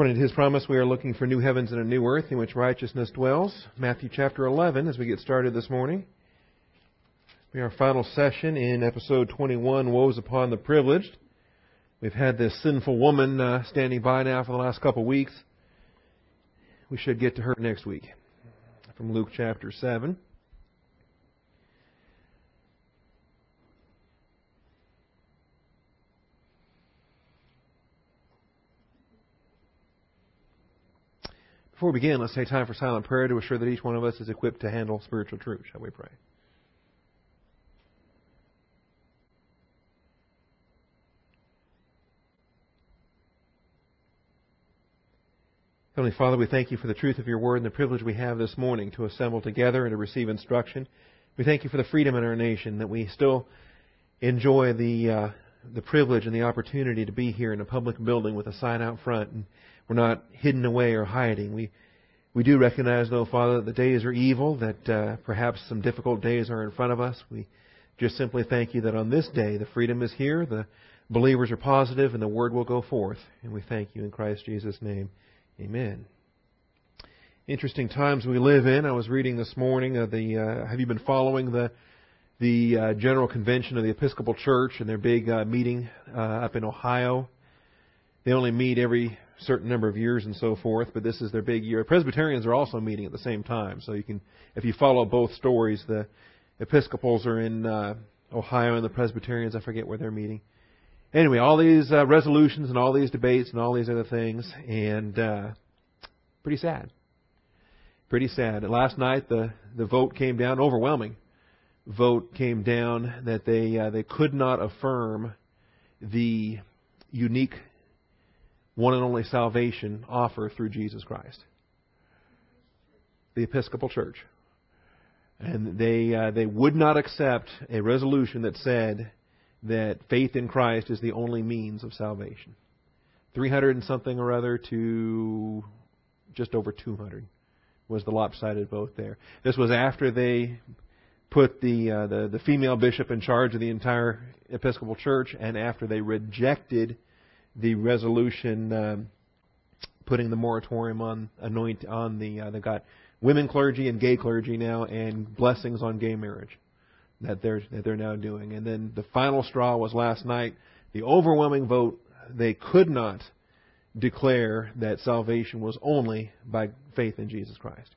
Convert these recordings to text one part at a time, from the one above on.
According to his promise, we are looking for new heavens and a new earth in which righteousness dwells. Matthew chapter 11, as we get started this morning. We our final session in episode 21, Woes Upon the Privileged. We've had this sinful woman uh, standing by now for the last couple of weeks. We should get to her next week. From Luke chapter 7. Before we begin, let's take time for silent prayer to assure that each one of us is equipped to handle spiritual truth. Shall we pray? Heavenly Father, we thank you for the truth of your word and the privilege we have this morning to assemble together and to receive instruction. We thank you for the freedom in our nation that we still enjoy the uh, the privilege and the opportunity to be here in a public building with a sign out front and we're not hidden away or hiding. We we do recognize, though, Father, that the days are evil, that uh, perhaps some difficult days are in front of us. We just simply thank you that on this day the freedom is here, the believers are positive, and the word will go forth. And we thank you in Christ Jesus' name. Amen. Interesting times we live in. I was reading this morning. Uh, the uh, have you been following the the uh, General Convention of the Episcopal Church and their big uh, meeting uh, up in Ohio? They only meet every certain number of years and so forth, but this is their big year. Presbyterians are also meeting at the same time, so you can, if you follow both stories, the Episcopals are in uh, Ohio and the Presbyterians, I forget where they're meeting. Anyway, all these uh, resolutions and all these debates and all these other things, and uh, pretty sad. Pretty sad. Last night the the vote came down, overwhelming vote came down that they uh, they could not affirm the unique one and only salvation offer through Jesus Christ. The Episcopal Church. And they, uh, they would not accept a resolution that said that faith in Christ is the only means of salvation. 300 and something or other to just over 200 was the lopsided vote there. This was after they put the, uh, the, the female bishop in charge of the entire Episcopal Church and after they rejected the resolution um, putting the moratorium on anoint on the uh, they got women clergy and gay clergy now and blessings on gay marriage that they're that they're now doing. And then the final straw was last night. The overwhelming vote they could not declare that salvation was only by faith in Jesus Christ.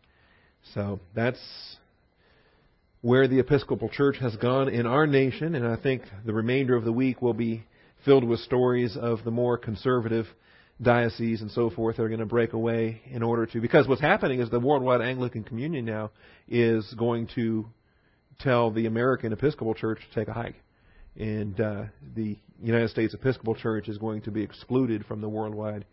So that's where the Episcopal Church has gone in our nation, and I think the remainder of the week will be filled with stories of the more conservative dioceses and so forth that are going to break away in order to because what's happening is the worldwide Anglican Communion now is going to tell the American Episcopal Church to take a hike, and uh, the United States Episcopal Church is going to be excluded from the worldwide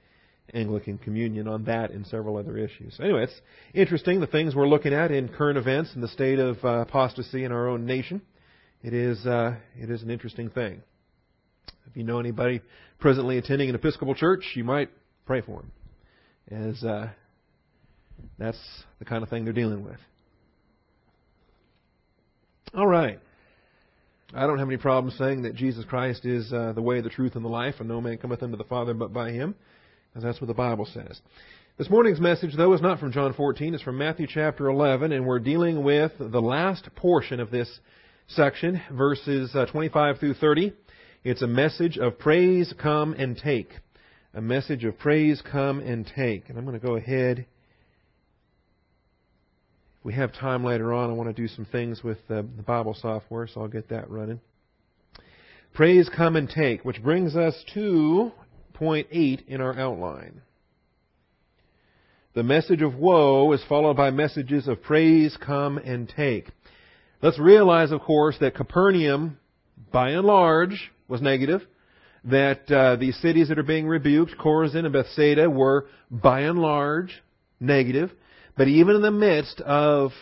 Anglican Communion on that and several other issues. Anyway, it's interesting the things we're looking at in current events and the state of uh, apostasy in our own nation. It is uh, it is an interesting thing. If you know anybody presently attending an Episcopal church, you might pray for them, as uh, that's the kind of thing they're dealing with. All right. I don't have any problem saying that Jesus Christ is uh, the way, the truth, and the life, and no man cometh unto the Father but by Him, because that's what the Bible says. This morning's message, though, is not from John 14. It's from Matthew chapter 11, and we're dealing with the last portion of this section, verses uh, 25 through 30. It's a message of praise, come and take. A message of praise, come and take. And I'm going to go ahead. If we have time later on, I want to do some things with uh, the Bible software, so I'll get that running. Praise, come and take, which brings us to point 8 in our outline. The message of woe is followed by messages of praise, come and take. Let's realize, of course, that Capernaum, by and large, was negative. That uh, the cities that are being rebuked, Chorazin and Bethsaida, were by and large negative. But even in the midst of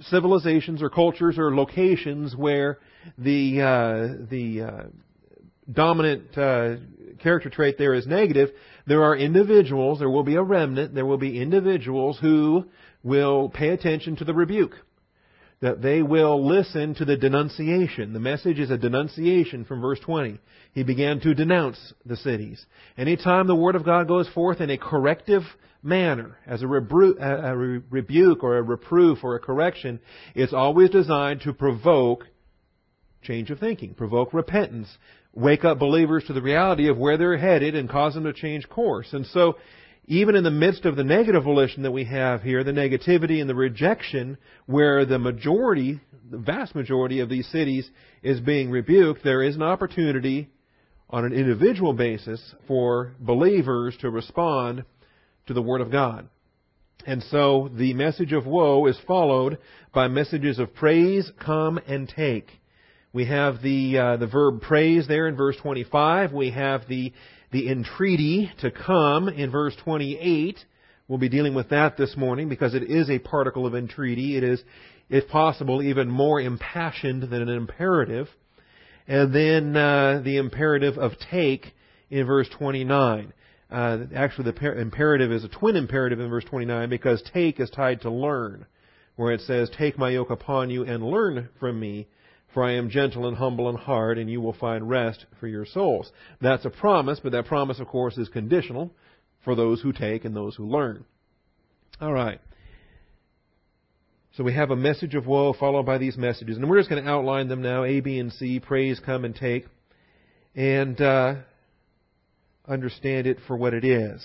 civilizations or cultures or locations where the uh, the uh, dominant uh, character trait there is negative, there are individuals, there will be a remnant, there will be individuals who will pay attention to the rebuke. That they will listen to the denunciation. The message is a denunciation from verse 20. He began to denounce the cities. Anytime the Word of God goes forth in a corrective manner, as a, rebru- a rebuke or a reproof or a correction, it's always designed to provoke change of thinking, provoke repentance, wake up believers to the reality of where they're headed and cause them to change course. And so, even in the midst of the negative volition that we have here, the negativity and the rejection, where the majority, the vast majority of these cities is being rebuked, there is an opportunity on an individual basis for believers to respond to the Word of God. And so the message of woe is followed by messages of praise, come and take. We have the uh, the verb praise there in verse 25. We have the the entreaty to come in verse 28. We'll be dealing with that this morning because it is a particle of entreaty. It is, if possible, even more impassioned than an imperative. And then uh, the imperative of take in verse 29. Uh, actually, the imperative is a twin imperative in verse 29 because take is tied to learn, where it says, Take my yoke upon you and learn from me, for I am gentle and humble in heart, and you will find rest for your souls. That's a promise, but that promise, of course, is conditional for those who take and those who learn. All right. So we have a message of woe followed by these messages, and we're just going to outline them now: A, B, and C. Praise, come, and take, and uh, understand it for what it is.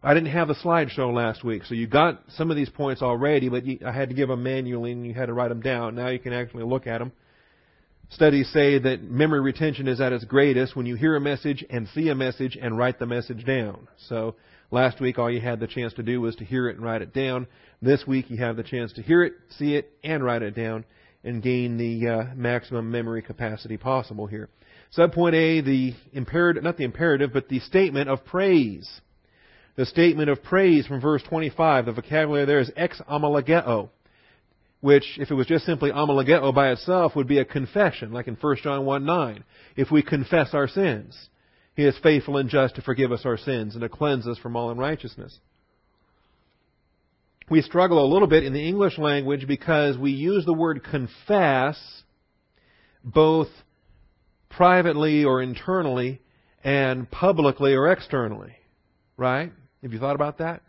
I didn't have a slideshow last week, so you got some of these points already, but I had to give them manually, and you had to write them down. Now you can actually look at them. Studies say that memory retention is at its greatest when you hear a message and see a message and write the message down. So last week all you had the chance to do was to hear it and write it down. This week you have the chance to hear it, see it, and write it down and gain the uh, maximum memory capacity possible here. Subpoint A, the imperative, not the imperative, but the statement of praise. The statement of praise from verse 25, the vocabulary there is ex homologeo which, if it was just simply homologeo by itself, would be a confession, like in 1 John 1 9. If we confess our sins, He is faithful and just to forgive us our sins and to cleanse us from all unrighteousness. We struggle a little bit in the English language because we use the word confess both privately or internally and publicly or externally. Right? Have you thought about that?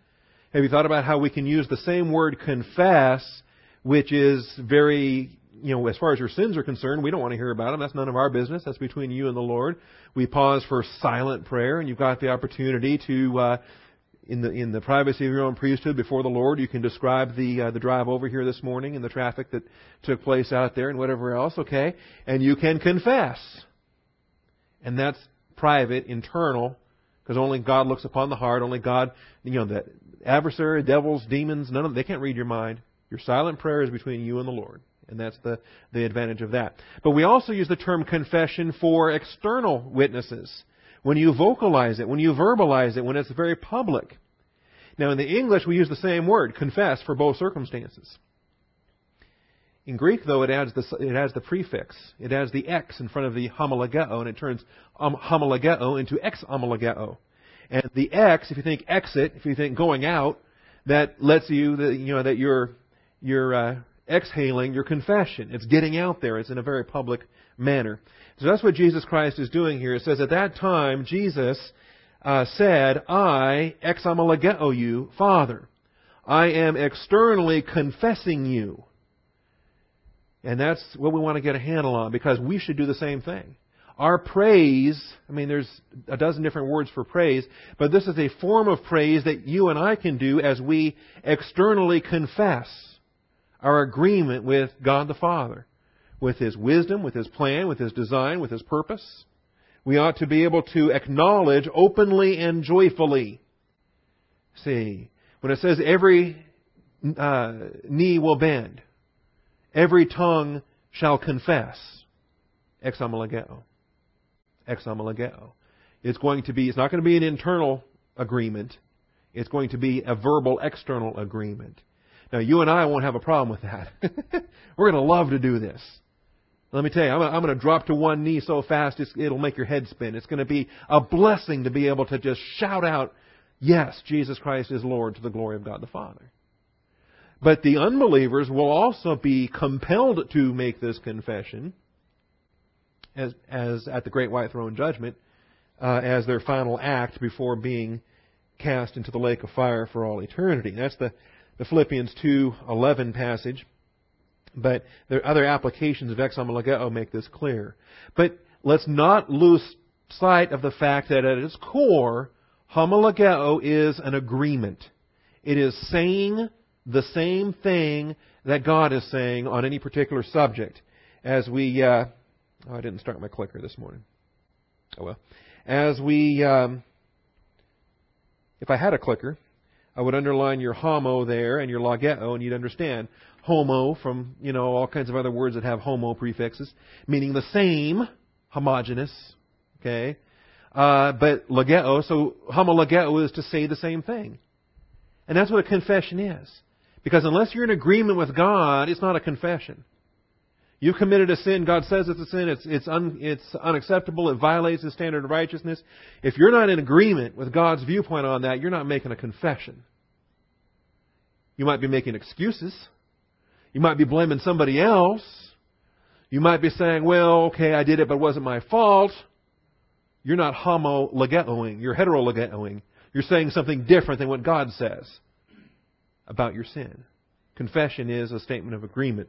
Have you thought about how we can use the same word confess which is very, you know, as far as your sins are concerned, we don't want to hear about them. That's none of our business. That's between you and the Lord. We pause for silent prayer, and you've got the opportunity to, uh, in the in the privacy of your own priesthood before the Lord, you can describe the uh, the drive over here this morning and the traffic that took place out there and whatever else. Okay, and you can confess, and that's private, internal, because only God looks upon the heart. Only God, you know, the adversary, devils, demons, none of them, they can't read your mind. Your silent prayer is between you and the Lord. And that's the, the advantage of that. But we also use the term confession for external witnesses. When you vocalize it, when you verbalize it, when it's very public. Now in the English we use the same word, confess, for both circumstances. In Greek, though, it adds the it adds the prefix. It adds the x in front of the homologeo, and it turns um, homologeo into ex homologeo. And the x, if you think exit, if you think going out, that lets you, you know, that you're you're uh, exhaling your confession. It's getting out there. It's in a very public manner. So that's what Jesus Christ is doing here. It says at that time Jesus uh, said, "I ex homologeo you, Father. I am externally confessing you." And that's what we want to get a handle on because we should do the same thing. Our praise, I mean, there's a dozen different words for praise, but this is a form of praise that you and I can do as we externally confess our agreement with God the Father, with His wisdom, with His plan, with His design, with His purpose. We ought to be able to acknowledge openly and joyfully. See, when it says every uh, knee will bend, every tongue shall confess, ex homologeo. Ex. It's going to be, it's not going to be an internal agreement. It's going to be a verbal external agreement. Now, you and I won't have a problem with that. We're going to love to do this. Let me tell you, I'm going to drop to one knee so fast it'll make your head spin. It's going to be a blessing to be able to just shout out, Yes, Jesus Christ is Lord to the glory of God the Father. But the unbelievers will also be compelled to make this confession as, as at the great white throne judgment uh, as their final act before being cast into the lake of fire for all eternity. That's the, the Philippians 2:11 passage. But there are other applications of exomologeo make this clear. But let's not lose sight of the fact that at its core, homologeo is an agreement. It is saying the same thing that God is saying on any particular subject. As we, uh, oh, I didn't start my clicker this morning. Oh well. As we, um, if I had a clicker, I would underline your homo there and your logeo, and you'd understand homo from you know all kinds of other words that have homo prefixes, meaning the same, homogenous. Okay, uh, but logeo, so homo homologeo is to say the same thing, and that's what a confession is. Because unless you're in agreement with God, it's not a confession. You've committed a sin. God says it's a sin. It's, it's, un, it's unacceptable. It violates the standard of righteousness. If you're not in agreement with God's viewpoint on that, you're not making a confession. You might be making excuses. You might be blaming somebody else. You might be saying, well, okay, I did it, but it wasn't my fault. You're not homo legeoing. You're hetero legeoing. You're saying something different than what God says about your sin. Confession is a statement of agreement.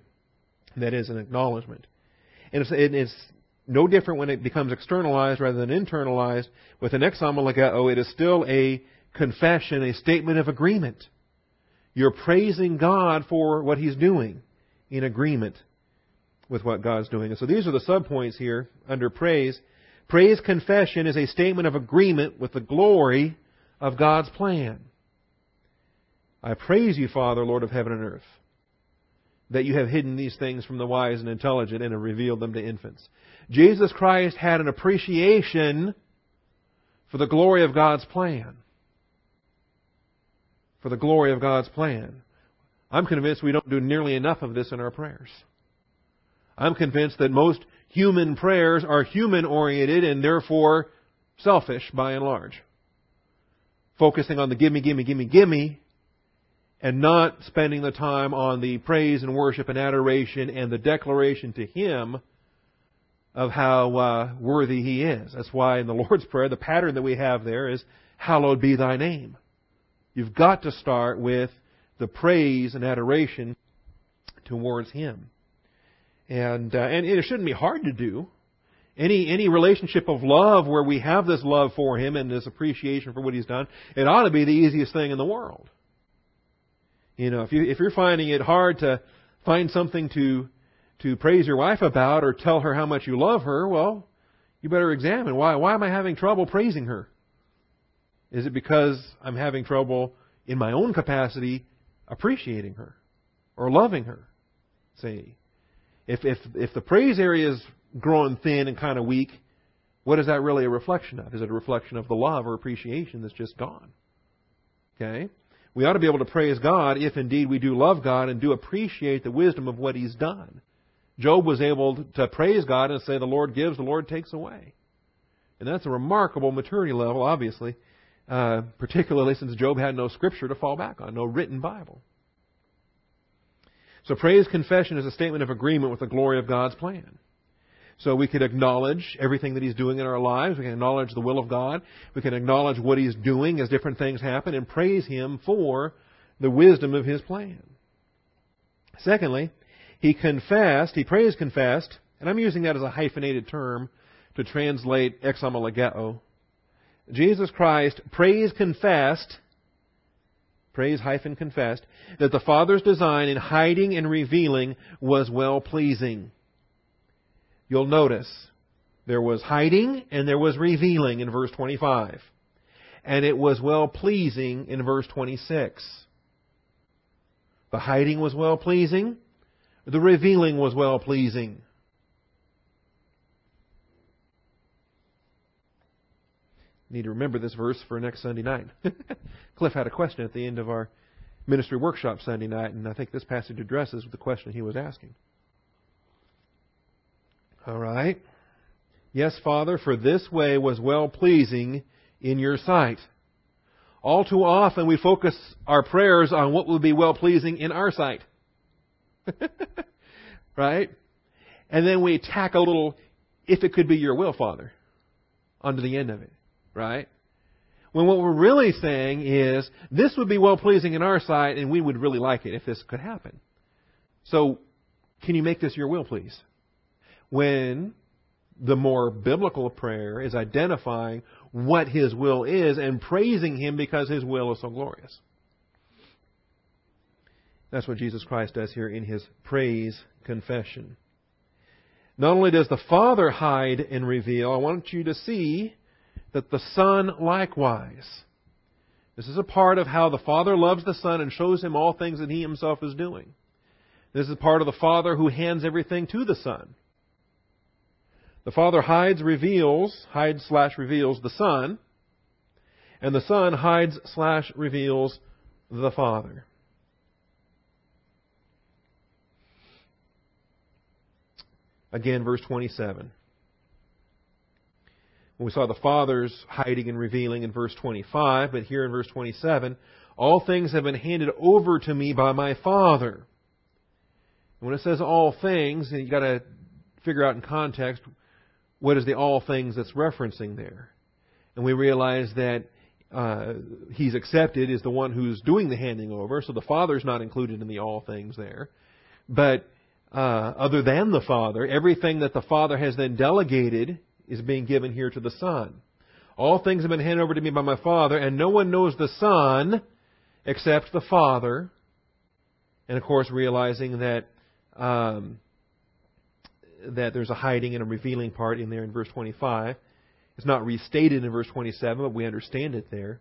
That is an acknowledgement. And it's, it's no different when it becomes externalized rather than internalized. With an exomologeo, it is still a confession, a statement of agreement. You're praising God for what He's doing in agreement with what God's doing. And so these are the subpoints here under praise. Praise confession is a statement of agreement with the glory of God's plan. I praise you, Father, Lord of heaven and earth, that you have hidden these things from the wise and intelligent and have revealed them to infants. Jesus Christ had an appreciation for the glory of God's plan. For the glory of God's plan. I'm convinced we don't do nearly enough of this in our prayers. I'm convinced that most human prayers are human oriented and therefore selfish by and large. Focusing on the gimme, gimme, gimme, gimme and not spending the time on the praise and worship and adoration and the declaration to Him of how uh, worthy He is. That's why in the Lord's Prayer, the pattern that we have there is, Hallowed be thy name. You've got to start with the praise and adoration towards Him. And, uh, and it shouldn't be hard to do. Any, any relationship of love where we have this love for Him and this appreciation for what He's done, it ought to be the easiest thing in the world. You know, if you if you're finding it hard to find something to to praise your wife about or tell her how much you love her, well, you better examine why why am I having trouble praising her? Is it because I'm having trouble in my own capacity appreciating her or loving her? See, if if if the praise area is growing thin and kind of weak, what is that really a reflection of? Is it a reflection of the love or appreciation that's just gone? Okay? we ought to be able to praise God if indeed we do love God and do appreciate the wisdom of what He's done. Job was able to praise God and say, The Lord gives, the Lord takes away. And that's a remarkable maturity level, obviously, uh, particularly since Job had no scripture to fall back on, no written Bible. So praise confession is a statement of agreement with the glory of God's plan. So we can acknowledge everything that He's doing in our lives. We can acknowledge the will of God. We can acknowledge what He's doing as different things happen and praise Him for the wisdom of His plan. Secondly, He confessed, He praised confessed, and I'm using that as a hyphenated term to translate exomologeo. Jesus Christ praise confessed, praise hyphen confessed, that the Father's design in hiding and revealing was well pleasing you'll notice there was hiding and there was revealing in verse 25. And it was well pleasing in verse 26. The hiding was well pleasing. The revealing was well pleasing. Need to remember this verse for next Sunday night. Cliff had a question at the end of our ministry workshop Sunday night, and I think this passage addresses the question he was asking. All right? Yes, Father, for this way was well pleasing in your sight. all too often we focus our prayers on what will be well pleasing in our sight. right? And then we tack a little, if it could be your will, Father, onto the end of it. Right? When what we're really saying is, this would be well pleasing in our sight, and we would really like it if this could happen. So, can you make this your will, please? When the more biblical prayer is identifying what His will is and praising Him because His will is so glorious. That's what Jesus Christ does here in His praise confession. Not only does the Father hide and reveal, I want you to see that the Son likewise. This is a part of how the Father loves the Son and shows him all things that he himself is doing. This is part of the Father who hands everything to the Son. The Father hides, reveals, hides slash reveals the Son, and the Son hides slash reveals the Father. Again, verse 27. When we saw the Father's hiding and revealing in verse 25, but here in verse 27, all things have been handed over to me by my Father. And when it says all things, and you've got to figure out in context what is the all things that's referencing there. And we realize that uh, he's accepted is the one who's doing the handing over, so the Father's not included in the all things there. But uh, other than the Father, everything that the Father has then delegated is being given here to the Son. All things have been handed over to me by my Father, and no one knows the Son except the Father. And of course, realizing that um, that there's a hiding and a revealing part in there in verse 25. It's not restated in verse 27, but we understand it there.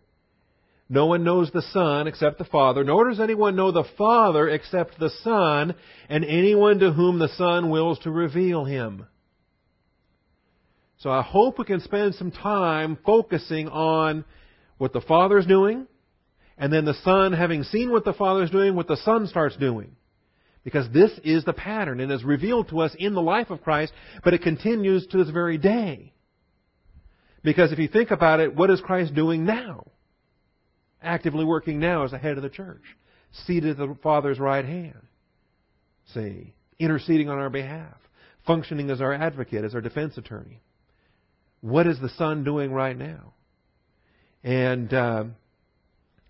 No one knows the Son except the Father, nor does anyone know the Father except the Son, and anyone to whom the Son wills to reveal him. So I hope we can spend some time focusing on what the Father's doing, and then the Son, having seen what the Father's doing, what the Son starts doing. Because this is the pattern and is revealed to us in the life of Christ, but it continues to this very day. Because if you think about it, what is Christ doing now? actively working now as the head of the church, seated at the Father's right hand. See, interceding on our behalf, functioning as our advocate, as our defense attorney. What is the Son doing right now? And uh,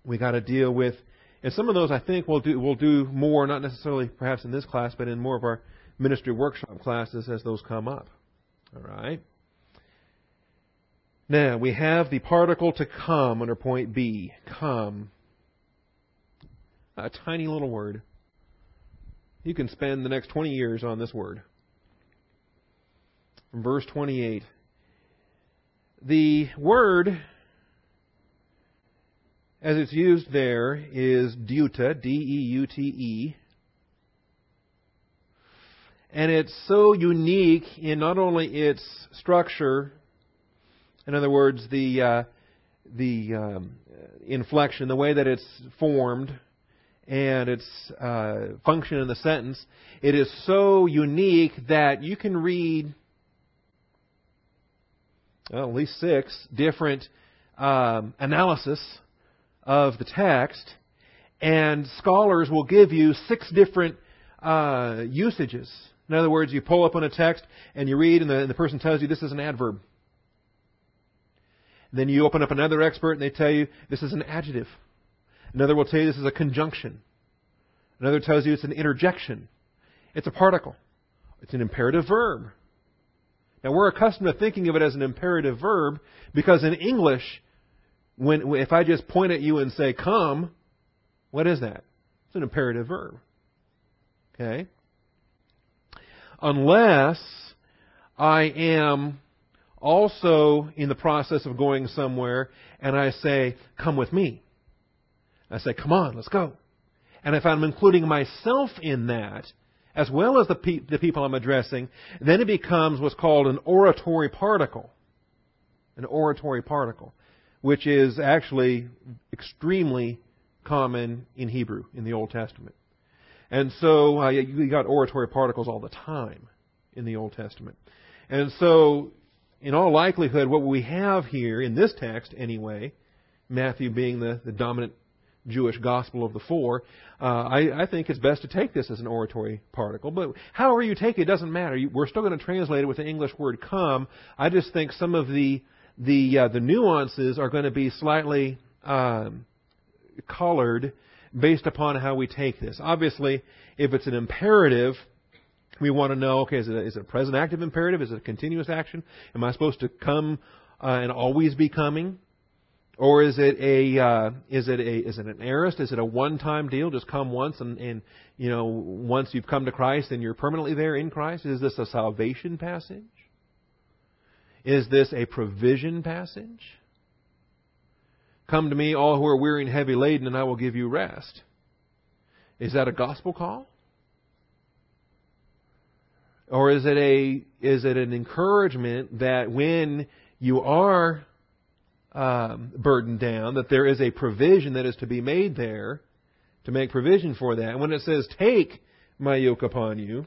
we got to deal with, and some of those I think we'll do we'll do more, not necessarily perhaps in this class, but in more of our ministry workshop classes as those come up. All right. Now, we have the particle to come under point B. Come. A tiny little word. You can spend the next 20 years on this word. Verse 28. The word, as it's used there, is deute, D E U T E. And it's so unique in not only its structure in other words, the uh, the um, inflection, the way that it's formed, and its uh, function in the sentence, it is so unique that you can read well, at least six different um, analysis of the text, and scholars will give you six different uh, usages. In other words, you pull up on a text and you read, and the, and the person tells you this is an adverb. Then you open up another expert and they tell you this is an adjective. Another will tell you this is a conjunction. Another tells you it's an interjection. It's a particle. It's an imperative verb. Now we're accustomed to thinking of it as an imperative verb because in English, when if I just point at you and say come, what is that? It's an imperative verb. Okay? Unless I am also in the process of going somewhere and I say, come with me. I say, come on, let's go. And if I'm including myself in that, as well as the, pe- the people I'm addressing, then it becomes what's called an hortatory particle. An hortatory particle, which is actually extremely common in Hebrew in the Old Testament. And so uh, you got hortatory particles all the time in the Old Testament. And so in all likelihood, what we have here in this text, anyway, Matthew being the, the dominant Jewish gospel of the four, uh, I, I, think it's best to take this as an hortatory particle. But however you take it, it doesn't matter. You, we're still going to translate it with the English word come. I just think some of the the uh, the nuances are going to be slightly um, colored based upon how we take this. Obviously, if it's an imperative, we want to know, okay, is it, a, is it a present active imperative? Is it a continuous action? Am I supposed to come uh, and always be coming? Or is it a uh, is it a is it an aorist? Is it a one time deal? Just come once and, and you know once you've come to Christ and you're permanently there in Christ? Is this a salvation passage? Is this a provision passage? Come to me, all who are weary and heavy laden, and I will give you rest. Is that a gospel call? Or is it a is it an encouragement that when you are um, burdened down, that there is a provision that is to be made there to make provision for that. And when it says, "Take my yoke upon you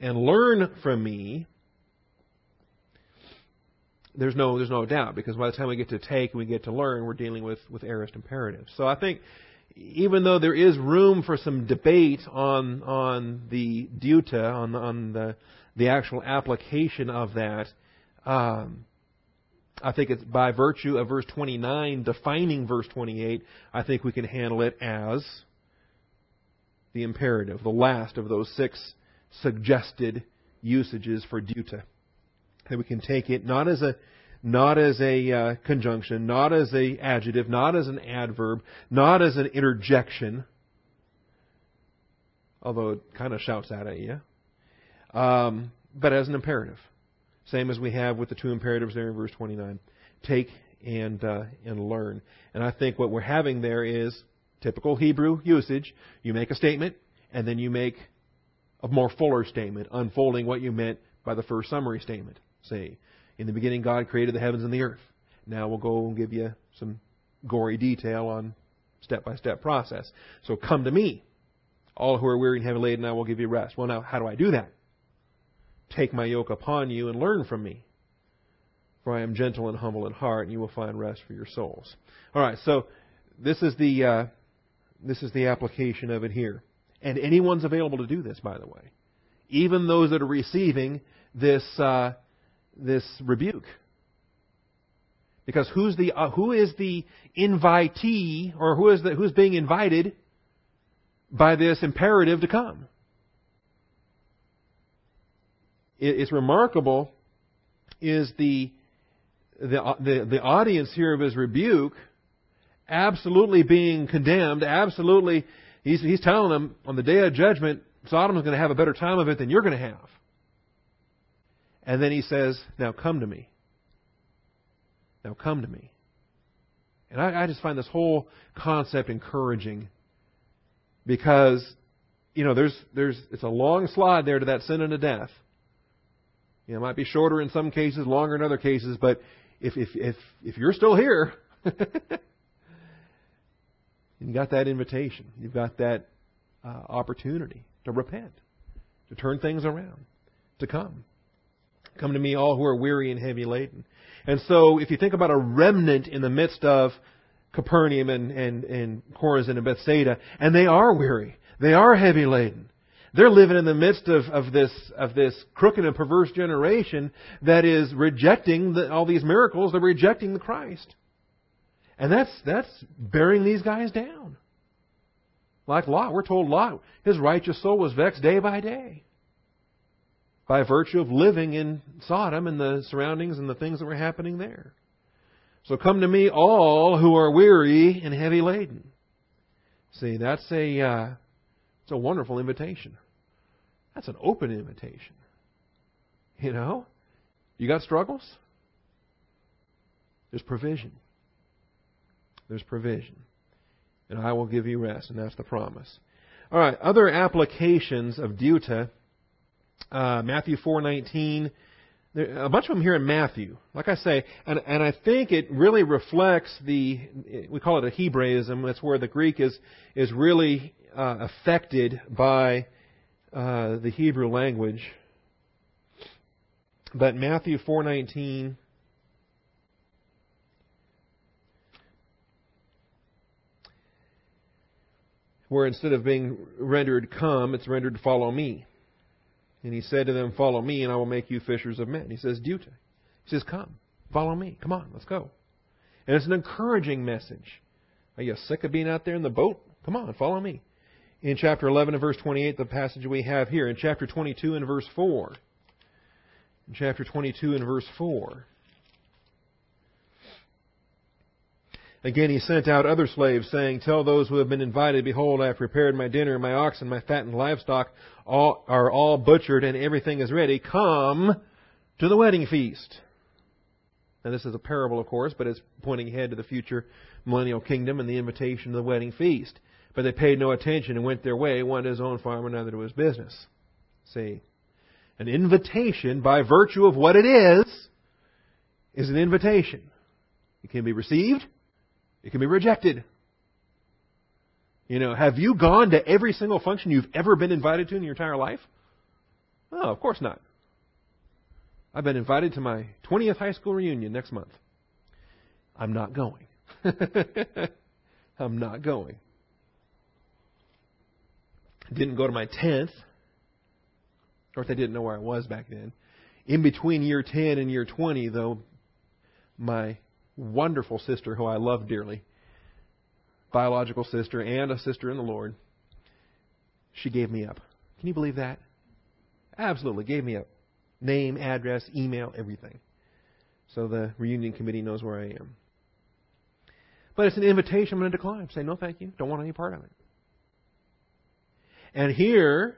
and learn from me," there's no there's no doubt because by the time we get to take and we get to learn, we're dealing with with aorist imperatives. So I think even though there is room for some debate on on the deute on on the the actual application of that, um, I think it's by virtue of verse 29 defining verse 28. I think we can handle it as the imperative, the last of those six suggested usages for deute. That we can take it not as a not as a uh, conjunction, not as a adjective, not as an adverb, not as an interjection, although it kind of shouts out at you, um, but as an imperative. Same as we have with the two imperatives there in verse 29. Take and uh, and learn. And I think what we're having there is typical Hebrew usage. You make a statement, and then you make a more fuller statement, unfolding what you meant by the first summary statement. Say, in the beginning, God created the heavens and the earth. Now we'll go and give you some gory detail on step by step process. So come to me, all who are weary and heavy laden, I will give you rest. Well, now, how do I do that? Take my yoke upon you and learn from me. For I am gentle and humble in heart, and you will find rest for your souls. All right, so this is the uh, this is the application of it here, and anyone's available to do this, by the way, even those that are receiving this uh, this rebuke. Because who's the uh, who is the invitee or who is the who's being invited by this imperative to come? It's remarkable is the the, the the audience here of his rebuke absolutely being condemned, absolutely he's he's telling them on the day of judgment Sodom is going to have a better time of it than you're going to have. And then he says, Now come to me. Now come to me. And I, I just find this whole concept encouraging because, you know, there's, there's, it's a long slide there to that sin and to death. You know, it might be shorter in some cases, longer in other cases, but if, if, if, if you're still here, you've got that invitation. You've got that uh, opportunity to repent, to turn things around, to come. Come to me, all who are weary and heavy laden. And so, if you think about a remnant in the midst of Capernaum and, and, and Chorazin and Bethsaida, and they are weary, they are heavy laden. They're living in the midst of, of this of this crooked and perverse generation that is rejecting the, all these miracles. They're rejecting the Christ, and that's that's bearing these guys down. Like Lot, we're told Lot, his righteous soul was vexed day by day by virtue of living in Sodom and the surroundings and the things that were happening there. So come to me, all who are weary and heavy laden. See, that's a uh, it's a wonderful invitation. That's an open invitation. You know, you got struggles. There's provision. There's provision, and I will give you rest, and that's the promise. All right, other applications of deute uh, Matthew 4:19 a bunch of them here in Matthew. Like I say, and, and I think it really reflects the we call it a Hebraism. That's where the Greek is is really uh, affected by uh, the Hebrew language. But Matthew four nineteen. Where instead of being rendered come, it's rendered follow me. And he said to them, Follow me, and I will make you fishers of men. He says, Deute. He says, Come, follow me. Come on, let's go. And it's an encouraging message. Are you sick of being out there in the boat? Come on, follow me. In chapter 11 and verse 28, the passage we have here. In chapter 22 and verse 4. In chapter 22 and verse 4. Again, he sent out other slaves, saying, Tell those who have been invited, Behold, I have prepared my dinner, my oxen, my fattened livestock all, are all butchered, and everything is ready. Come to the wedding feast. Now, this is a parable, of course, but it's pointing ahead to the future millennial kingdom and the invitation to the wedding feast. But they paid no attention and went their way, one to his own farm, another to his business. See, an invitation, by virtue of what it is, is an invitation. It can be received it can be rejected. You know, have you gone to every single function you've ever been invited to in your entire life? Oh, of course not. I've been invited to my 20th high school reunion next month. I'm not going. I'm not going. Didn't go to my 10th. Of course, they didn't know where I was back then. In between year 10 and year 20, though, my wonderful sister who I love dearly, biological sister and a sister in the Lord, she gave me up. Can you believe that? Absolutely, gave me up. Name, address, email, everything. So the reunion committee knows where I am. But it's an invitation I'm going to decline. Say, no, thank you. Don't want any part of it. And here,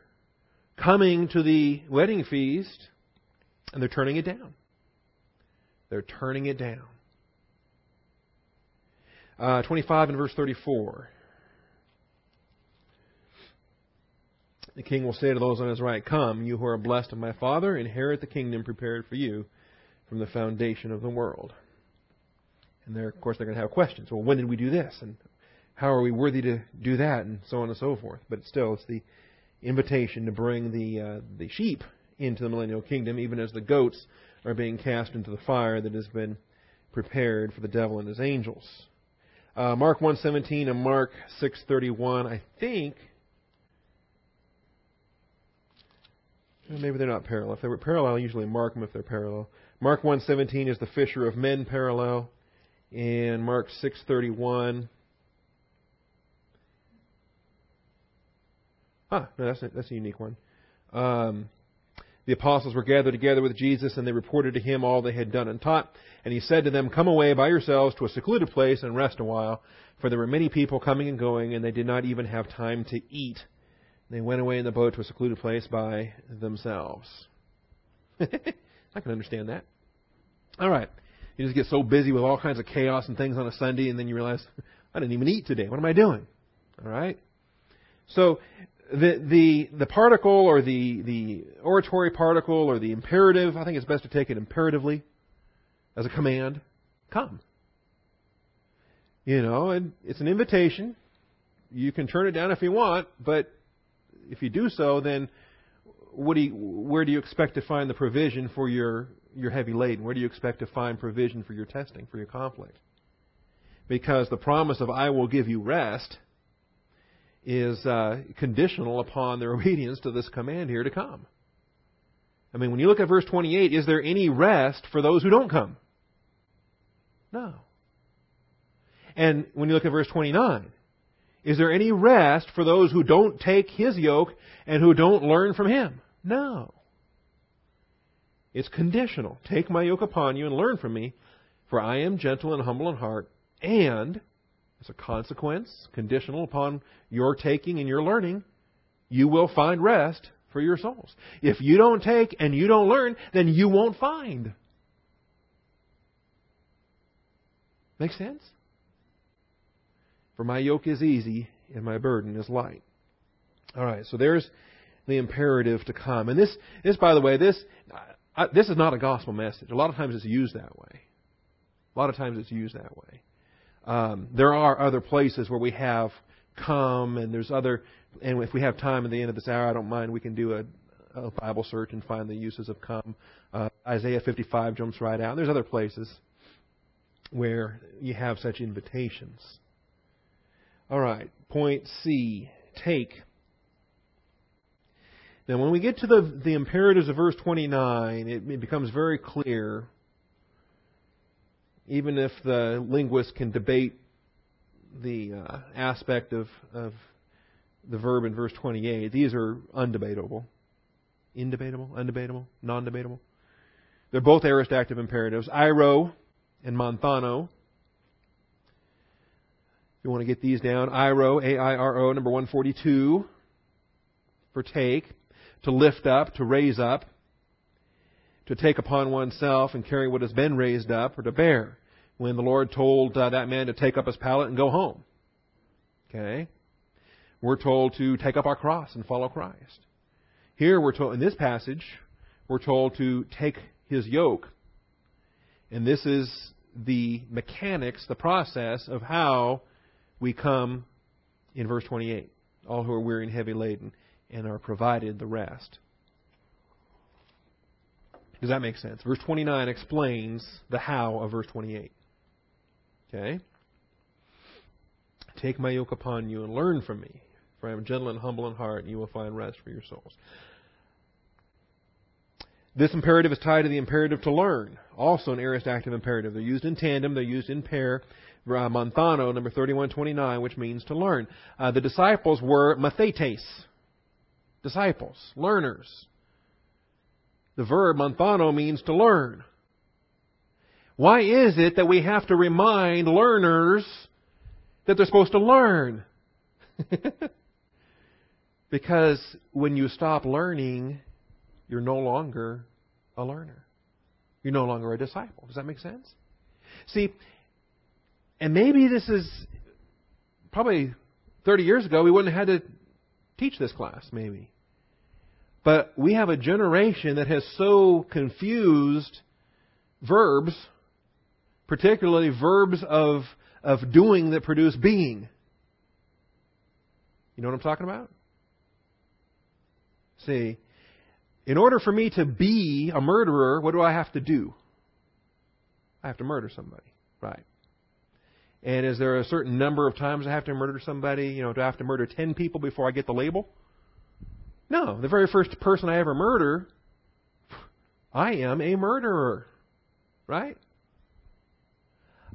coming to the wedding feast, and they're turning it down. They're turning it down. Uh, 25 and verse 34. The king will say to those on his right, Come, you who are blessed of my Father, inherit the kingdom prepared for you from the foundation of the world. And there, of course, they're going to have questions. Well, when did we do this? And how are we worthy to do that? And so on and so forth. But still, it's the invitation to bring the uh, the sheep into the millennial kingdom, even as the goats are being cast into the fire that has been prepared for the devil and his angels. Uh, Mark 1:17 and Mark 6:31. I think maybe they're not parallel. If they were parallel, I usually mark them if they're parallel. Mark 1:17 is the fisher of men parallel, and Mark 6:31. Ah, no, that's a, that's a unique one. Um, the apostles were gathered together with Jesus, and they reported to him all they had done and taught. And he said to them, Come away by yourselves to a secluded place and rest a while. For there were many people coming and going, and they did not even have time to eat. They went away in the boat to a secluded place by themselves. I can understand that. All right. You just get so busy with all kinds of chaos and things on a Sunday, and then you realize, I didn't even eat today. What am I doing? All right? So the the the particle or the the hortatory particle or the imperative, I think it's best to take it imperatively as a command. Come. You know, and it's an invitation. You can turn it down if you want, but if you do so, then what do you, where do you expect to find the provision for your your heavy laden? Where do you expect to find provision for your testing, for your conflict? Because the promise of I will give you rest is uh, conditional upon their obedience to this command here to come. I mean, when you look at verse 28, is there any rest for those who don't come? No. And when you look at verse 29, is there any rest for those who don't take his yoke and who don't learn from him? No. It's conditional. Take my yoke upon you and learn from me, for I am gentle and humble in heart, and as a consequence, conditional upon your taking and your learning, you will find rest for your souls. If you don't take and you don't learn, then you won't find. Make sense? For my yoke is easy and my burden is light. All right, so there's the imperative to come. And this, this by the way, this, I, this is not a gospel message. A lot of times it's used that way. A lot of times it's used that way. Um, there are other places where we have come, and there's other. And if we have time at the end of this hour, I don't mind. We can do a, a Bible search and find the uses of come. Uh, Isaiah 55 jumps right out. There's other places where you have such invitations. All right, point C take. Now, when we get to the, the imperatives of verse 29, it, it becomes very clear, even if the linguist can debate the uh, aspect of, of the verb in verse 28, these are undebatable. Indebatable? Undebatable? Non debatable? They're both aorist active imperatives. Airo and manthano. If you want to get these down, Airo, A-I-R-O, number 142, for take, to lift up, to raise up, to take upon oneself and carry what has been raised up, or to bear. When the Lord told uh, that man to take up his pallet and go home. Okay? We're told to take up our cross and follow Christ. Here we're told, in this passage, we're told to take his yoke. And this is the mechanics, the process of how we come in verse 28. All who are weary and heavy laden and are provided the rest. Does that make sense? Verse 29 explains the how of verse 28. Okay? Take my yoke upon you and learn from me, for I am gentle and humble in heart, and you will find rest for your souls. This imperative is tied to the imperative to learn, also an aorist active imperative. They're used in tandem, they're used in pair. Uh, manthano, number 3129, which means to learn. Uh, the disciples were mathetes, disciples, learners. The verb manthano means to learn. Why is it that we have to remind learners that they're supposed to learn? because when you stop learning, you're no longer a learner. You're no longer a disciple. Does that make sense? See, and maybe this is probably 30 years ago, we wouldn't have had to teach this class, maybe. But we have a generation that has so confused verbs, particularly verbs of, of doing that produce being. You know what I'm talking about? See, in order for me to be a murderer, what do I have to do? I have to murder somebody, right? And is there a certain number of times I have to murder somebody? You know, do I have to murder 10 people before I get the label? No. The very first person I ever murder, I am a murderer. Right?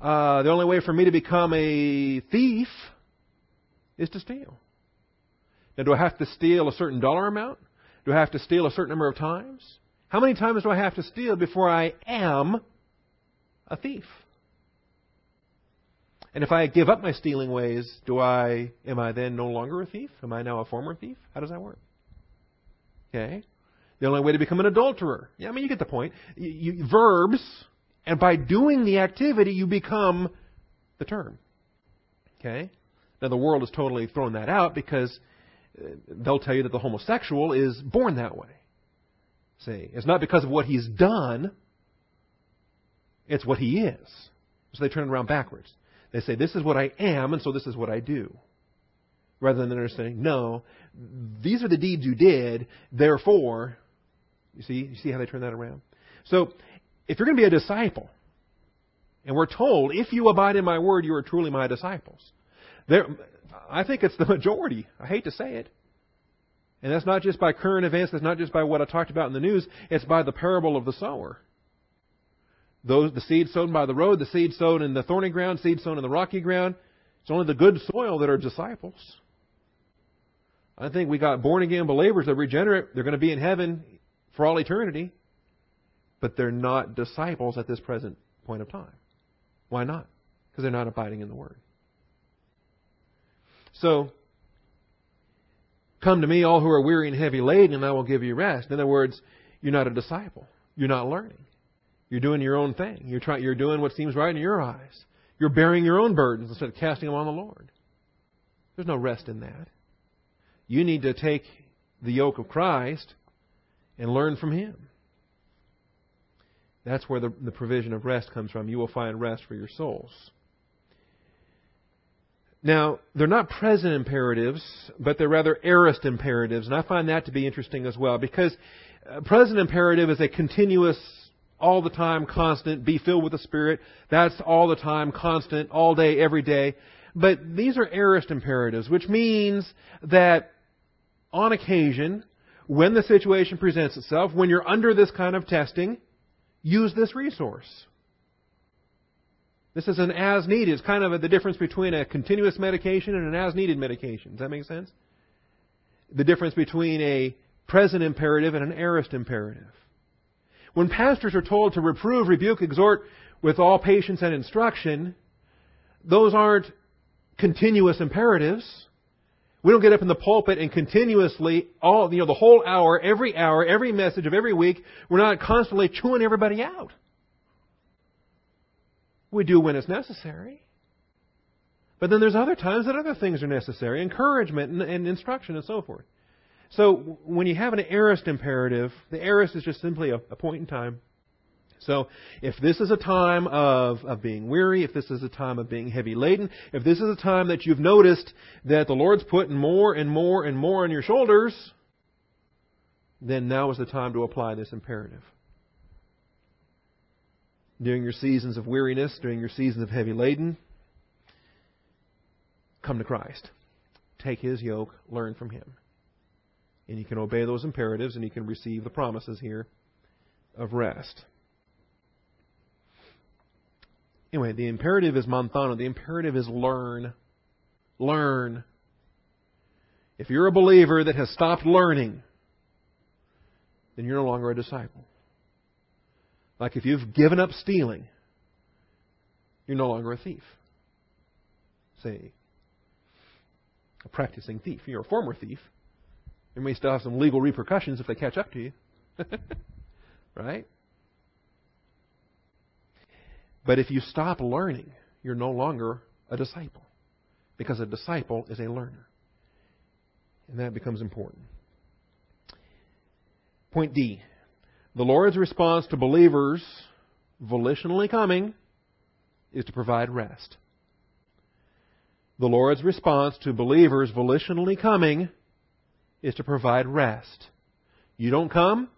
Uh, the only way for me to become a thief is to steal. Now, do I have to steal a certain dollar amount? Do I have to steal a certain number of times? How many times do I have to steal before I am a thief? And if I give up my stealing ways, do I am I then no longer a thief? Am I now a former thief? How does that work? Okay. The only way to become an adulterer. Yeah, I mean you get the point. You, you, verbs, and by doing the activity, you become the term. Okay. Now the world has totally thrown that out because uh, they'll tell you that the homosexual is born that way. See, it's not because of what he's done; it's what he is. So they turn it around backwards. They say, This is what I am, and so this is what I do. Rather than understanding, no, these are the deeds you did, therefore, you see, you see how they turn that around? So, if you're going to be a disciple, and we're told, if you abide in my word, you are truly my disciples. There, I think it's the majority. I hate to say it. And that's not just by current events, that's not just by what I talked about in the news, it's by the parable of the sower. Those, the seed sown by the road, the seed sown in the thorny ground, seed sown in the rocky ground. It's only the good soil that are disciples. I think we got born again believers that regenerate. They're going to be in heaven for all eternity. But they're not disciples at this present point of time. Why not? Because they're not abiding in the Word. So, come to me, all who are weary and heavy laden, and I will give you rest. In other words, you're not a disciple. You're not learning. You're doing your own thing. You're trying, you're doing what seems right in your eyes. You're bearing your own burdens instead of casting them on the Lord. There's no rest in that. You need to take the yoke of Christ and learn from Him. That's where the, the provision of rest comes from. You will find rest for your souls. Now, they're not present imperatives, but they're rather aorist imperatives, and I find that to be interesting as well because uh, present imperative is a continuous all the time, constant, be filled with the Spirit. That's all the time, constant, all day, every day. But these are aorist imperatives, which means that on occasion, when the situation presents itself, when you're under this kind of testing, use this resource. This is an as needed. It's kind of the difference between a continuous medication and an as needed medication. Does that make sense? The difference between a present imperative and an aorist imperative. When pastors are told to reprove, rebuke, exhort with all patience and instruction, those aren't continuous imperatives. We don't get up in the pulpit and continuously, all, you know, the whole hour, every hour, every message of every week, we're not constantly chewing everybody out. We do when it's necessary. But then there's other times that other things are necessary encouragement and, and instruction and so forth. So when you have an aorist imperative, the aorist is just simply a, a point in time. So if this is a time of, of being weary, if this is a time of being heavy laden, if this is a time that you've noticed that the Lord's putting more and more and more on your shoulders, then now is the time to apply this imperative. During your seasons of weariness, during your seasons of heavy laden, come to Christ. Take His yoke, learn from Him. And you can obey those imperatives and you can receive the promises here of rest. Anyway, the imperative is manthano. The imperative is learn. Learn. If you're a believer that has stopped learning, then you're no longer a disciple. Like if you've given up stealing, you're no longer a thief. Say, a practicing thief. You're a former thief. You may still have some legal repercussions if they catch up to you. right? But if you stop learning, you're no longer a disciple. Because a disciple is a learner. And that becomes important. Point D. The Lord's response to believers volitionally coming is to provide rest. The Lord's response to believers volitionally coming is to provide rest. You don't come,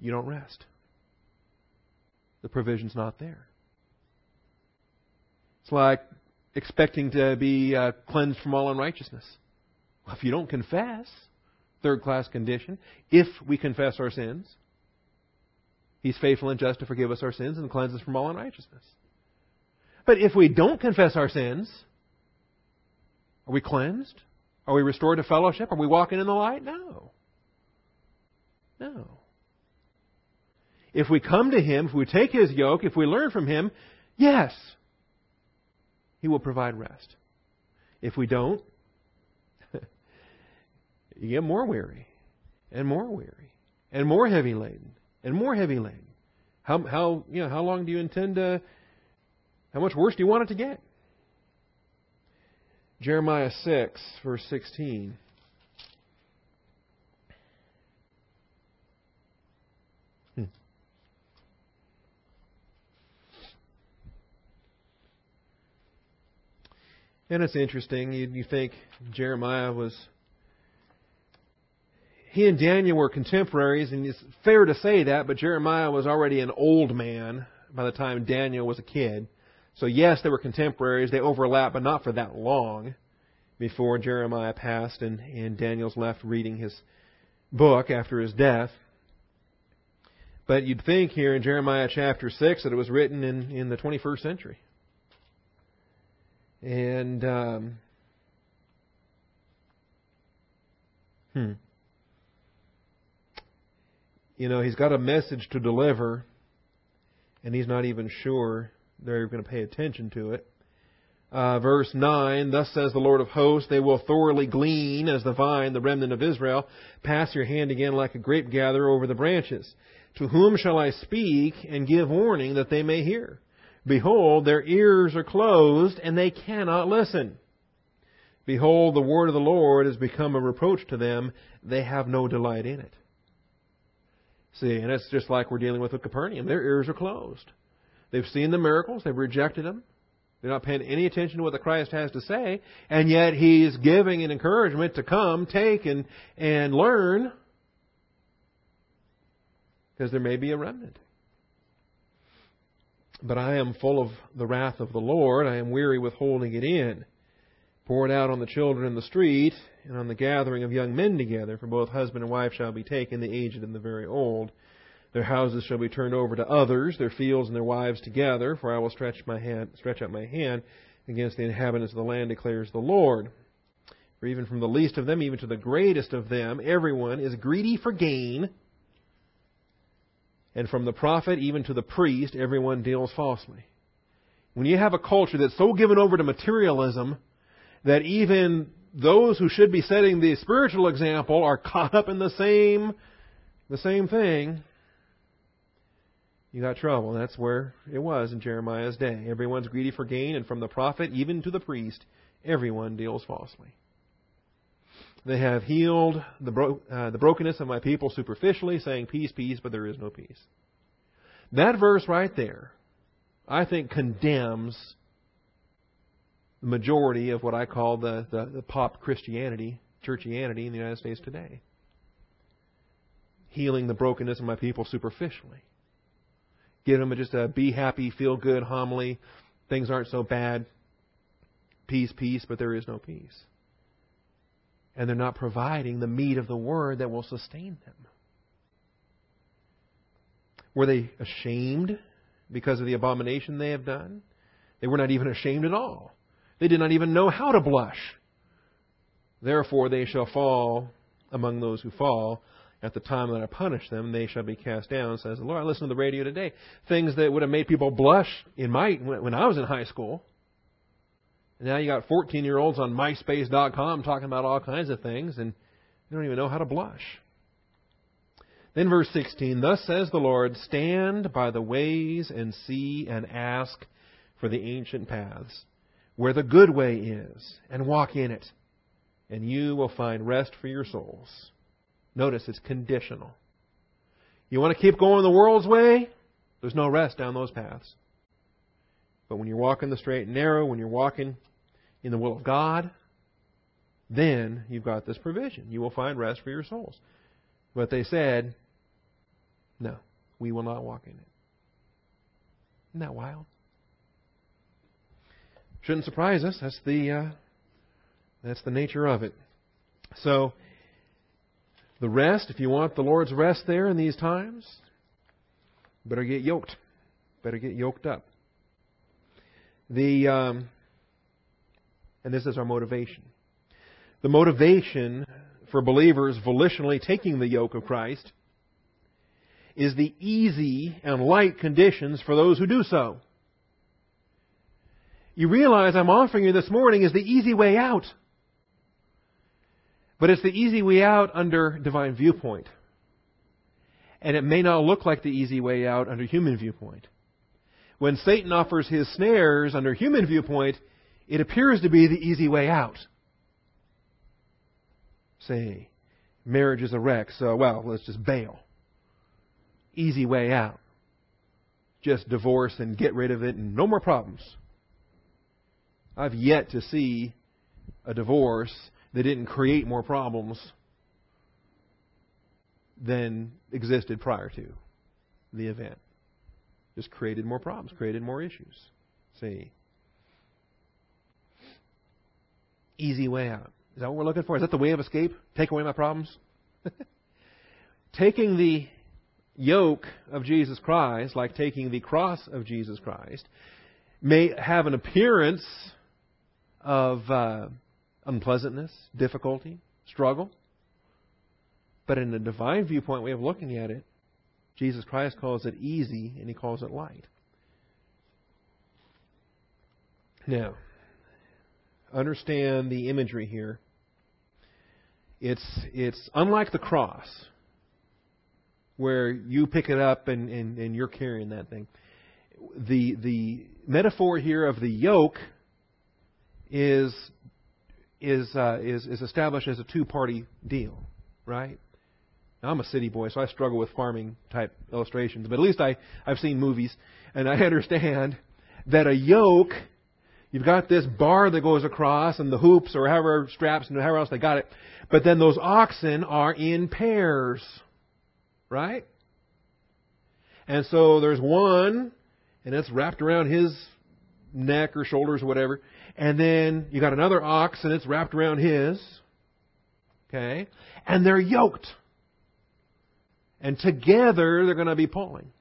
you don't rest. The provision's not there. It's like expecting to be uh, cleansed from all unrighteousness. Well, if you don't confess, third class condition, if we confess our sins, He's faithful and just to forgive us our sins and cleanse us from all unrighteousness. But if we don't confess our sins, are we cleansed? Are we restored to fellowship? Are we walking in the light? No. No. If we come to Him, if we take His yoke, if we learn from Him, yes, He will provide rest. If we don't, you get more weary, and more weary, and more heavy laden, and more heavy laden. How, how, you know, how long do you intend to, how much worse do you want it to get? Jeremiah 6, verse 16. Hmm. And it's interesting. You, you think Jeremiah was. He and Daniel were contemporaries, and it's fair to say that, but Jeremiah was already an old man by the time Daniel was a kid. So, yes, they were contemporaries. They overlap, but not for that long before Jeremiah passed and, and Daniel's left reading his book after his death. But you'd think here in Jeremiah chapter 6 that it was written in, in the 21st century. And, um, hmm. You know, he's got a message to deliver, and he's not even sure they're going to pay attention to it. Uh, verse 9, Thus says the Lord of hosts, they will thoroughly glean as the vine, the remnant of Israel. Pass your hand again like a grape gatherer over the branches. To whom shall I speak and give warning that they may hear? Behold, their ears are closed, and they cannot listen. Behold, the word of the Lord has become a reproach to them. They have no delight in it. See, and it's just like we're dealing with with Capernaum. Their ears are closed. They've seen the miracles, they've rejected them. They're not paying any attention to what the Christ has to say, and yet He's giving an encouragement to come, take, and, and learn, because there may be a remnant. But I am full of the wrath of the Lord. I am weary with holding it in. Pour it out on the children in the street, and on the gathering of young men together, for both husband and wife shall be taken, the aged and the very old. Their houses shall be turned over to others, their fields and their wives together, for I will stretch my hand stretch out my hand against the inhabitants of the land, declares the Lord. For even from the least of them, even to the greatest of them, everyone is greedy for gain. And from the prophet even to the priest, everyone deals falsely. When you have a culture that's so given over to materialism that even those who should be setting the spiritual example are caught up in the same the same thing, you got trouble. That's where it was in Jeremiah's day. Everyone's greedy for gain, and from the prophet even to the priest, everyone deals falsely. They have healed the, bro- uh, the brokenness of my people superficially, saying peace, peace, but there is no peace. That verse right there, I think, condemns the majority of what I call the, the, the pop Christianity, churchianity in the United States today. Healing the brokenness of my people superficially. Give them just a be happy, feel good homily. Things aren't so bad. Peace, peace, but there is no peace and they're not providing the meat of the word that will sustain them. Were they ashamed because of the abomination they have done? They were not even ashamed at all. They did not even know how to blush. Therefore, they shall fall among those who fall. At the time that I punish them, they shall be cast down, says the Lord. I listened to the radio today. Things that would have made people blush in my when I was in high school now you got 14 year olds on MySpace.com talking about all kinds of things, and they don't even know how to blush. Then verse 16, Thus says the Lord, Stand by the ways and see and ask for the ancient paths, where the good way is, and walk in it, and you will find rest for your souls. Notice it's conditional. You want to keep going the world's way? There's no rest down those paths. But when you're walking the straight and narrow, when you're walking in the will of God, then you've got this provision. You will find rest for your souls. But they said, no, we will not walk in it. Isn't that wild? Shouldn't surprise us. That's the uh, that's the nature of it. So the rest, if you want the Lord's rest there in these times, better get yoked. Better get yoked up. The um, and this is our motivation. The motivation for believers volitionally taking the yoke of Christ is the easy and light conditions for those who do so. You realize I'm offering you this morning is the easy way out. But it's the easy way out under divine viewpoint. And it may not look like the easy way out under human viewpoint. When Satan offers his snares under human viewpoint, it appears to be the easy way out. Say, marriage is a wreck, so, well, let's just bail. Easy way out. Just divorce and get rid of it and no more problems. I've yet to see a divorce that didn't create more problems than existed prior to the event. Just created more problems, created more issues. See? Easy way out. Is that what we're looking for? Is that the way of escape? Take away my problems? taking the yoke of Jesus Christ, like taking the cross of Jesus Christ, may have an appearance of uh, unpleasantness, difficulty, struggle. But in the divine viewpoint way of looking at it, Jesus Christ calls it easy and he calls it light. Now, understand the imagery here. It's, it's unlike the cross, where you pick it up and, and, and you're carrying that thing. The, the metaphor here of the yoke is, is, uh, is, is established as a two party deal, right? Now, I'm a city boy, so I struggle with farming type illustrations, but at least I, I've seen movies, and I understand that a yoke You've got this bar that goes across and the hoops or however straps and however else they got it. But then those oxen are in pairs. Right? And so there's one and it's wrapped around his neck or shoulders or whatever. And then you got another ox and it's wrapped around his. Okay? And they're yoked. And together they're going to be pulling.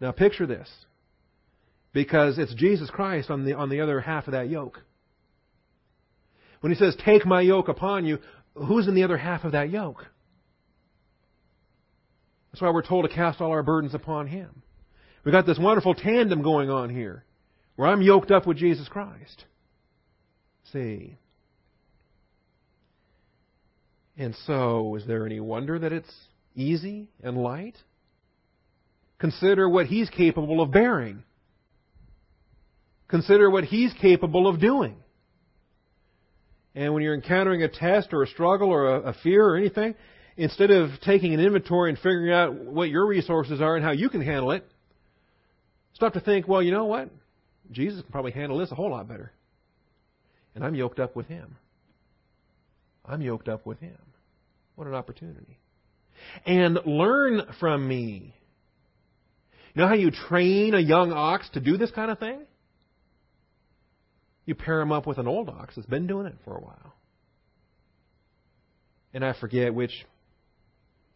Now picture this. Because it's Jesus Christ on the, on the other half of that yoke. When he says, Take my yoke upon you, who's in the other half of that yoke? That's why we're told to cast all our burdens upon him. We've got this wonderful tandem going on here where I'm yoked up with Jesus Christ. See? And so, is there any wonder that it's easy and light? Consider what He's capable of bearing. Consider what He's capable of doing. And when you're encountering a test or a struggle or a, a fear or anything, instead of taking an inventory and figuring out what your resources are and how you can handle it, stop to think, well, you know what? Jesus can probably handle this a whole lot better. And I'm yoked up with Him. I'm yoked up with Him. What an opportunity. And learn from me. You know how you train a young ox to do this kind of thing? You pair him up with an old ox that's been doing it for a while. And I forget which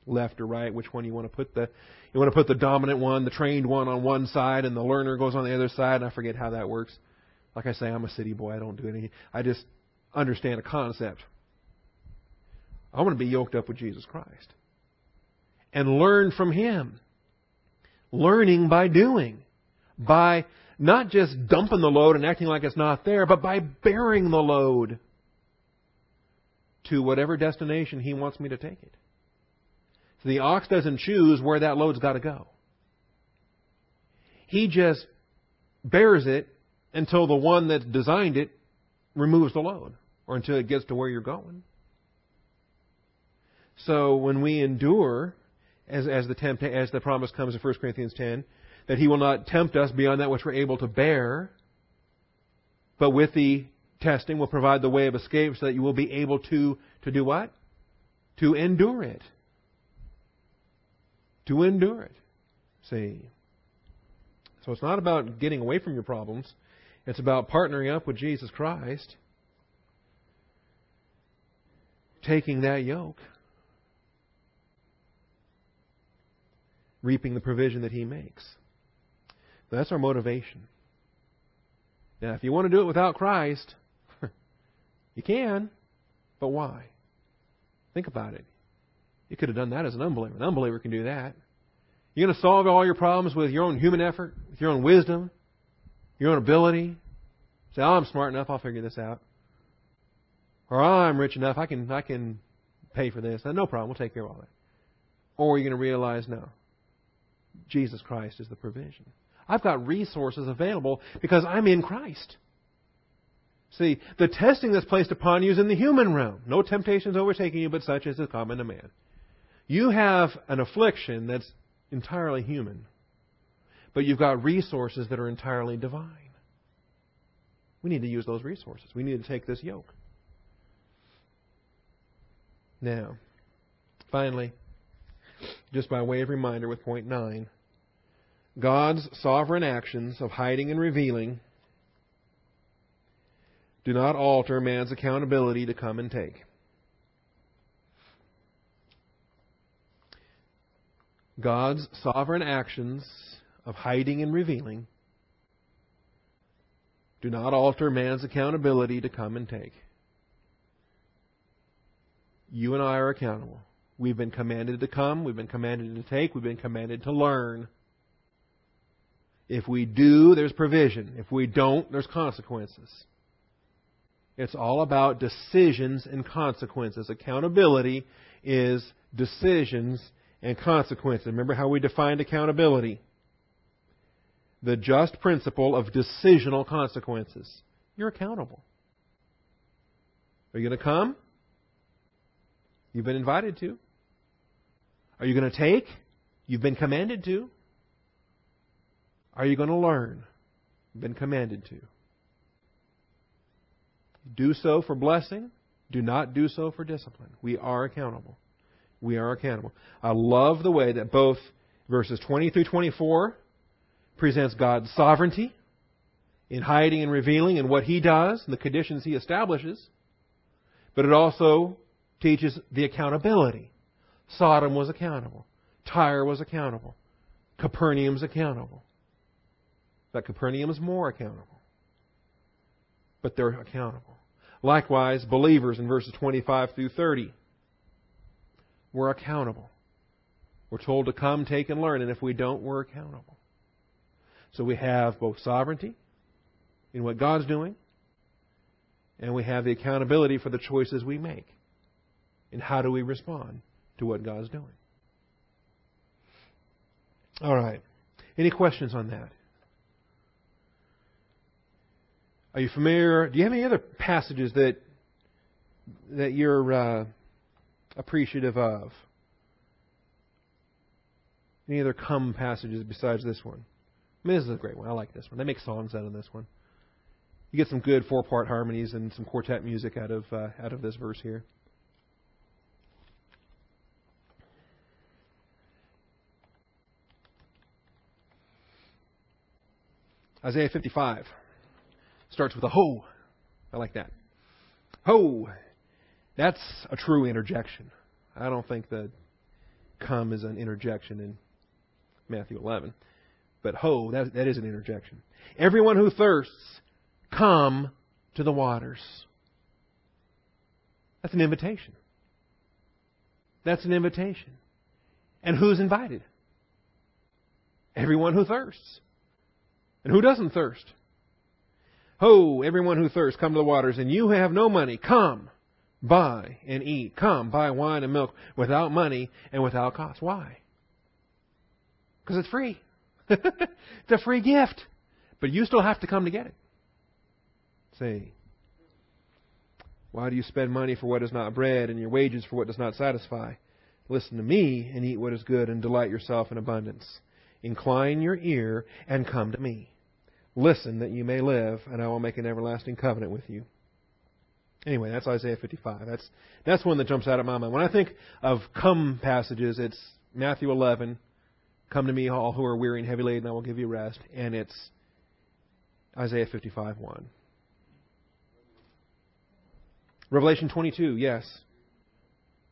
left or right, which one you want to put the you want to put the dominant one, the trained one on one side and the learner goes on the other side, and I forget how that works. Like I say, I'm a city boy, I don't do any I just understand a concept. I want to be yoked up with Jesus Christ. And learn from him. Learning by doing. By not just dumping the load and acting like it's not there, but by bearing the load to whatever destination he wants me to take it. So the ox doesn't choose where that load's got to go. He just bears it until the one that designed it removes the load or until it gets to where you're going. So when we endure, as, as, the, as the promise comes in 1 Corinthians 10, that He will not tempt us beyond that which we're able to bear, but with the testing will provide the way of escape so that you will be able to, to do what? To endure it to endure it. See? So it's not about getting away from your problems. It's about partnering up with Jesus Christ, taking that yoke, reaping the provision that He makes. That's our motivation. Now, if you want to do it without Christ, you can, but why? Think about it. You could have done that as an unbeliever. An unbeliever can do that. You're going to solve all your problems with your own human effort, with your own wisdom, your own ability. Say, "Oh, I'm smart enough. I'll figure this out." Or, "Oh, I'm rich enough. I can I can pay for this." No problem. We'll take care of all that. Or you're going to realize, no, Jesus Christ is the provision. I've got resources available because I'm in Christ. See, the testing that's placed upon you is in the human realm. No temptations overtaking you, but such as is common to man. You have an affliction that's entirely human, but you've got resources that are entirely divine. We need to use those resources. We need to take this yoke. Now, finally, just by way of reminder with point 9, God's sovereign actions of hiding and revealing do not alter man's accountability to come and take. God's sovereign actions of hiding and revealing do not alter man's accountability to come and take. You and I are accountable. We've been commanded to come, we've been commanded to take, we've been commanded to learn. If we do, there's provision. If we don't, there's consequences. It's all about decisions and consequences. Accountability is decisions and consequences. Remember how we defined accountability? The just principle of decisional consequences. You're accountable. Are you going to come? You've been invited to. Are you going to take? You've been commanded to. Are you going to learn? Been commanded to. Do so for blessing. Do not do so for discipline. We are accountable we are accountable. I love the way that both verses 20 through 24 presents God's sovereignty in hiding and revealing and what He does and the conditions He establishes. But it also teaches the accountability. Sodom was accountable. Tyre was accountable. Capernaum's accountable. But Capernaum is more accountable. But they're accountable. Likewise, believers in verses 25 through 30 we're accountable. We're told to come, take, and learn, and if we don't, we're accountable. So we have both sovereignty in what God's doing, and we have the accountability for the choices we make. And how do we respond to what God's doing? All right. Any questions on that? Are you familiar? Do you have any other passages that that you're uh, appreciative of? Any other come passages besides this one? I mean, this is a great one. I like this one. They make songs out of this one. You get some good four-part harmonies and some quartet music out of uh, out of this verse here. Isaiah 55 starts with a ho. I like that. Ho. That's a true interjection. I don't think that come is an interjection in Matthew 11. But ho, that, that is an interjection. Everyone who thirsts, come to the waters. That's an invitation. That's an invitation. And who's invited? Everyone who thirsts. And who doesn't thirst? Ho, everyone who thirsts, come to the waters, and you have no money, come, buy and eat. Come, buy wine and milk without money and without cost. Why? Because it's free. it's a free gift. But you still have to come to get it. Say, why do you spend money for what is not bread and your wages for what does not satisfy? Listen to me and eat what is good and delight yourself in abundance. Incline your ear and come to me. Listen that you may live, and I will make an everlasting covenant with you. Anyway, that's Isaiah 55. That's that's one that jumps out at my mind. When I think of come passages, it's Matthew 11, "Come to me, all who are weary and heavy laden, I will give you rest," and it's Isaiah 55, 1. Revelation 22, yes.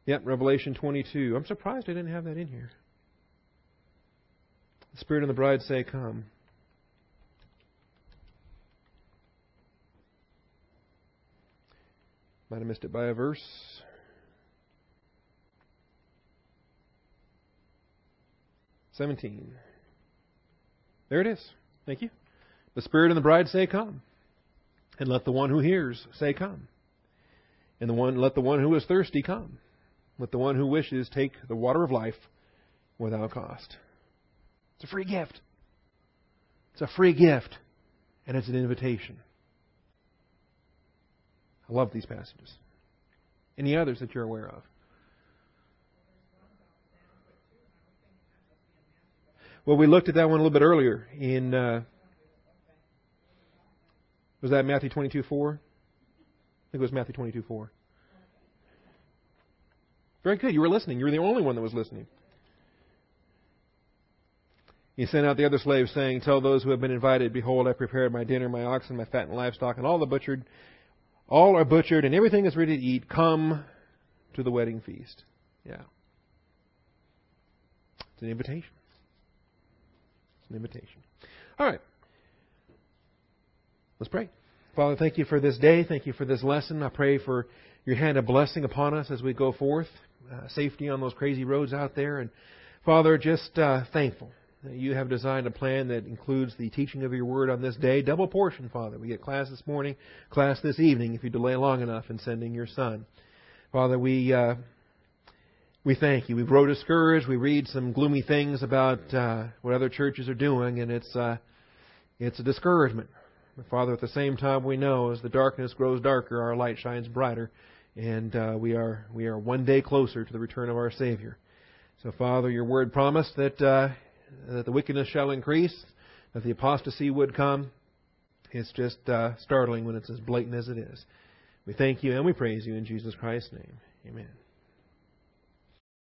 Yep, Revelation 22. I'm surprised I didn't have that in here. The Spirit and the bride say, Come. Might have missed it by a verse. Seventeen. There it is. Thank you. The Spirit and the bride say, Come. And let the one who hears say, Come. And the one let the one who is thirsty come. Let the one who wishes take the water of life without cost. It's a free gift. It's a free gift. And it's an invitation. I love these passages. Any others that you're aware of? Well, we looked at that one a little bit earlier in uh, was that Matthew 22 4? I think it was Matthew 22 4. Very good. You were listening. You were the only one that was listening. He sent out the other slaves, saying, Tell those who have been invited, Behold, I prepared my dinner, my oxen, my fattened livestock, and all the butchered all are butchered and everything is ready to eat. Come to the wedding feast. Yeah. It's an invitation. It's an invitation. All right. Let's pray. Father, thank you for this day. Thank you for this lesson. I pray for your hand of blessing upon us as we go forth. Uh, safety on those crazy roads out there. And Father, just uh, thankful you have designed a plan that includes the teaching of your word on this day. Double portion, Father. We get class this morning, class this evening, if you delay long enough in sending your son. Father, we uh, we thank you. We grow discouraged. We read some gloomy things about uh, what other churches are doing, and it's uh, it's a discouragement. But Father, at the same time, we know as the darkness grows darker, our light shines brighter, and uh, we are we are one day closer to the return of our Savior. So, Father, your word promised that uh, that the wickedness shall increase, that the apostasy would come. It's just uh, startling when it's as blatant as it is. We thank you and we praise you in Jesus Christ's name. Amen.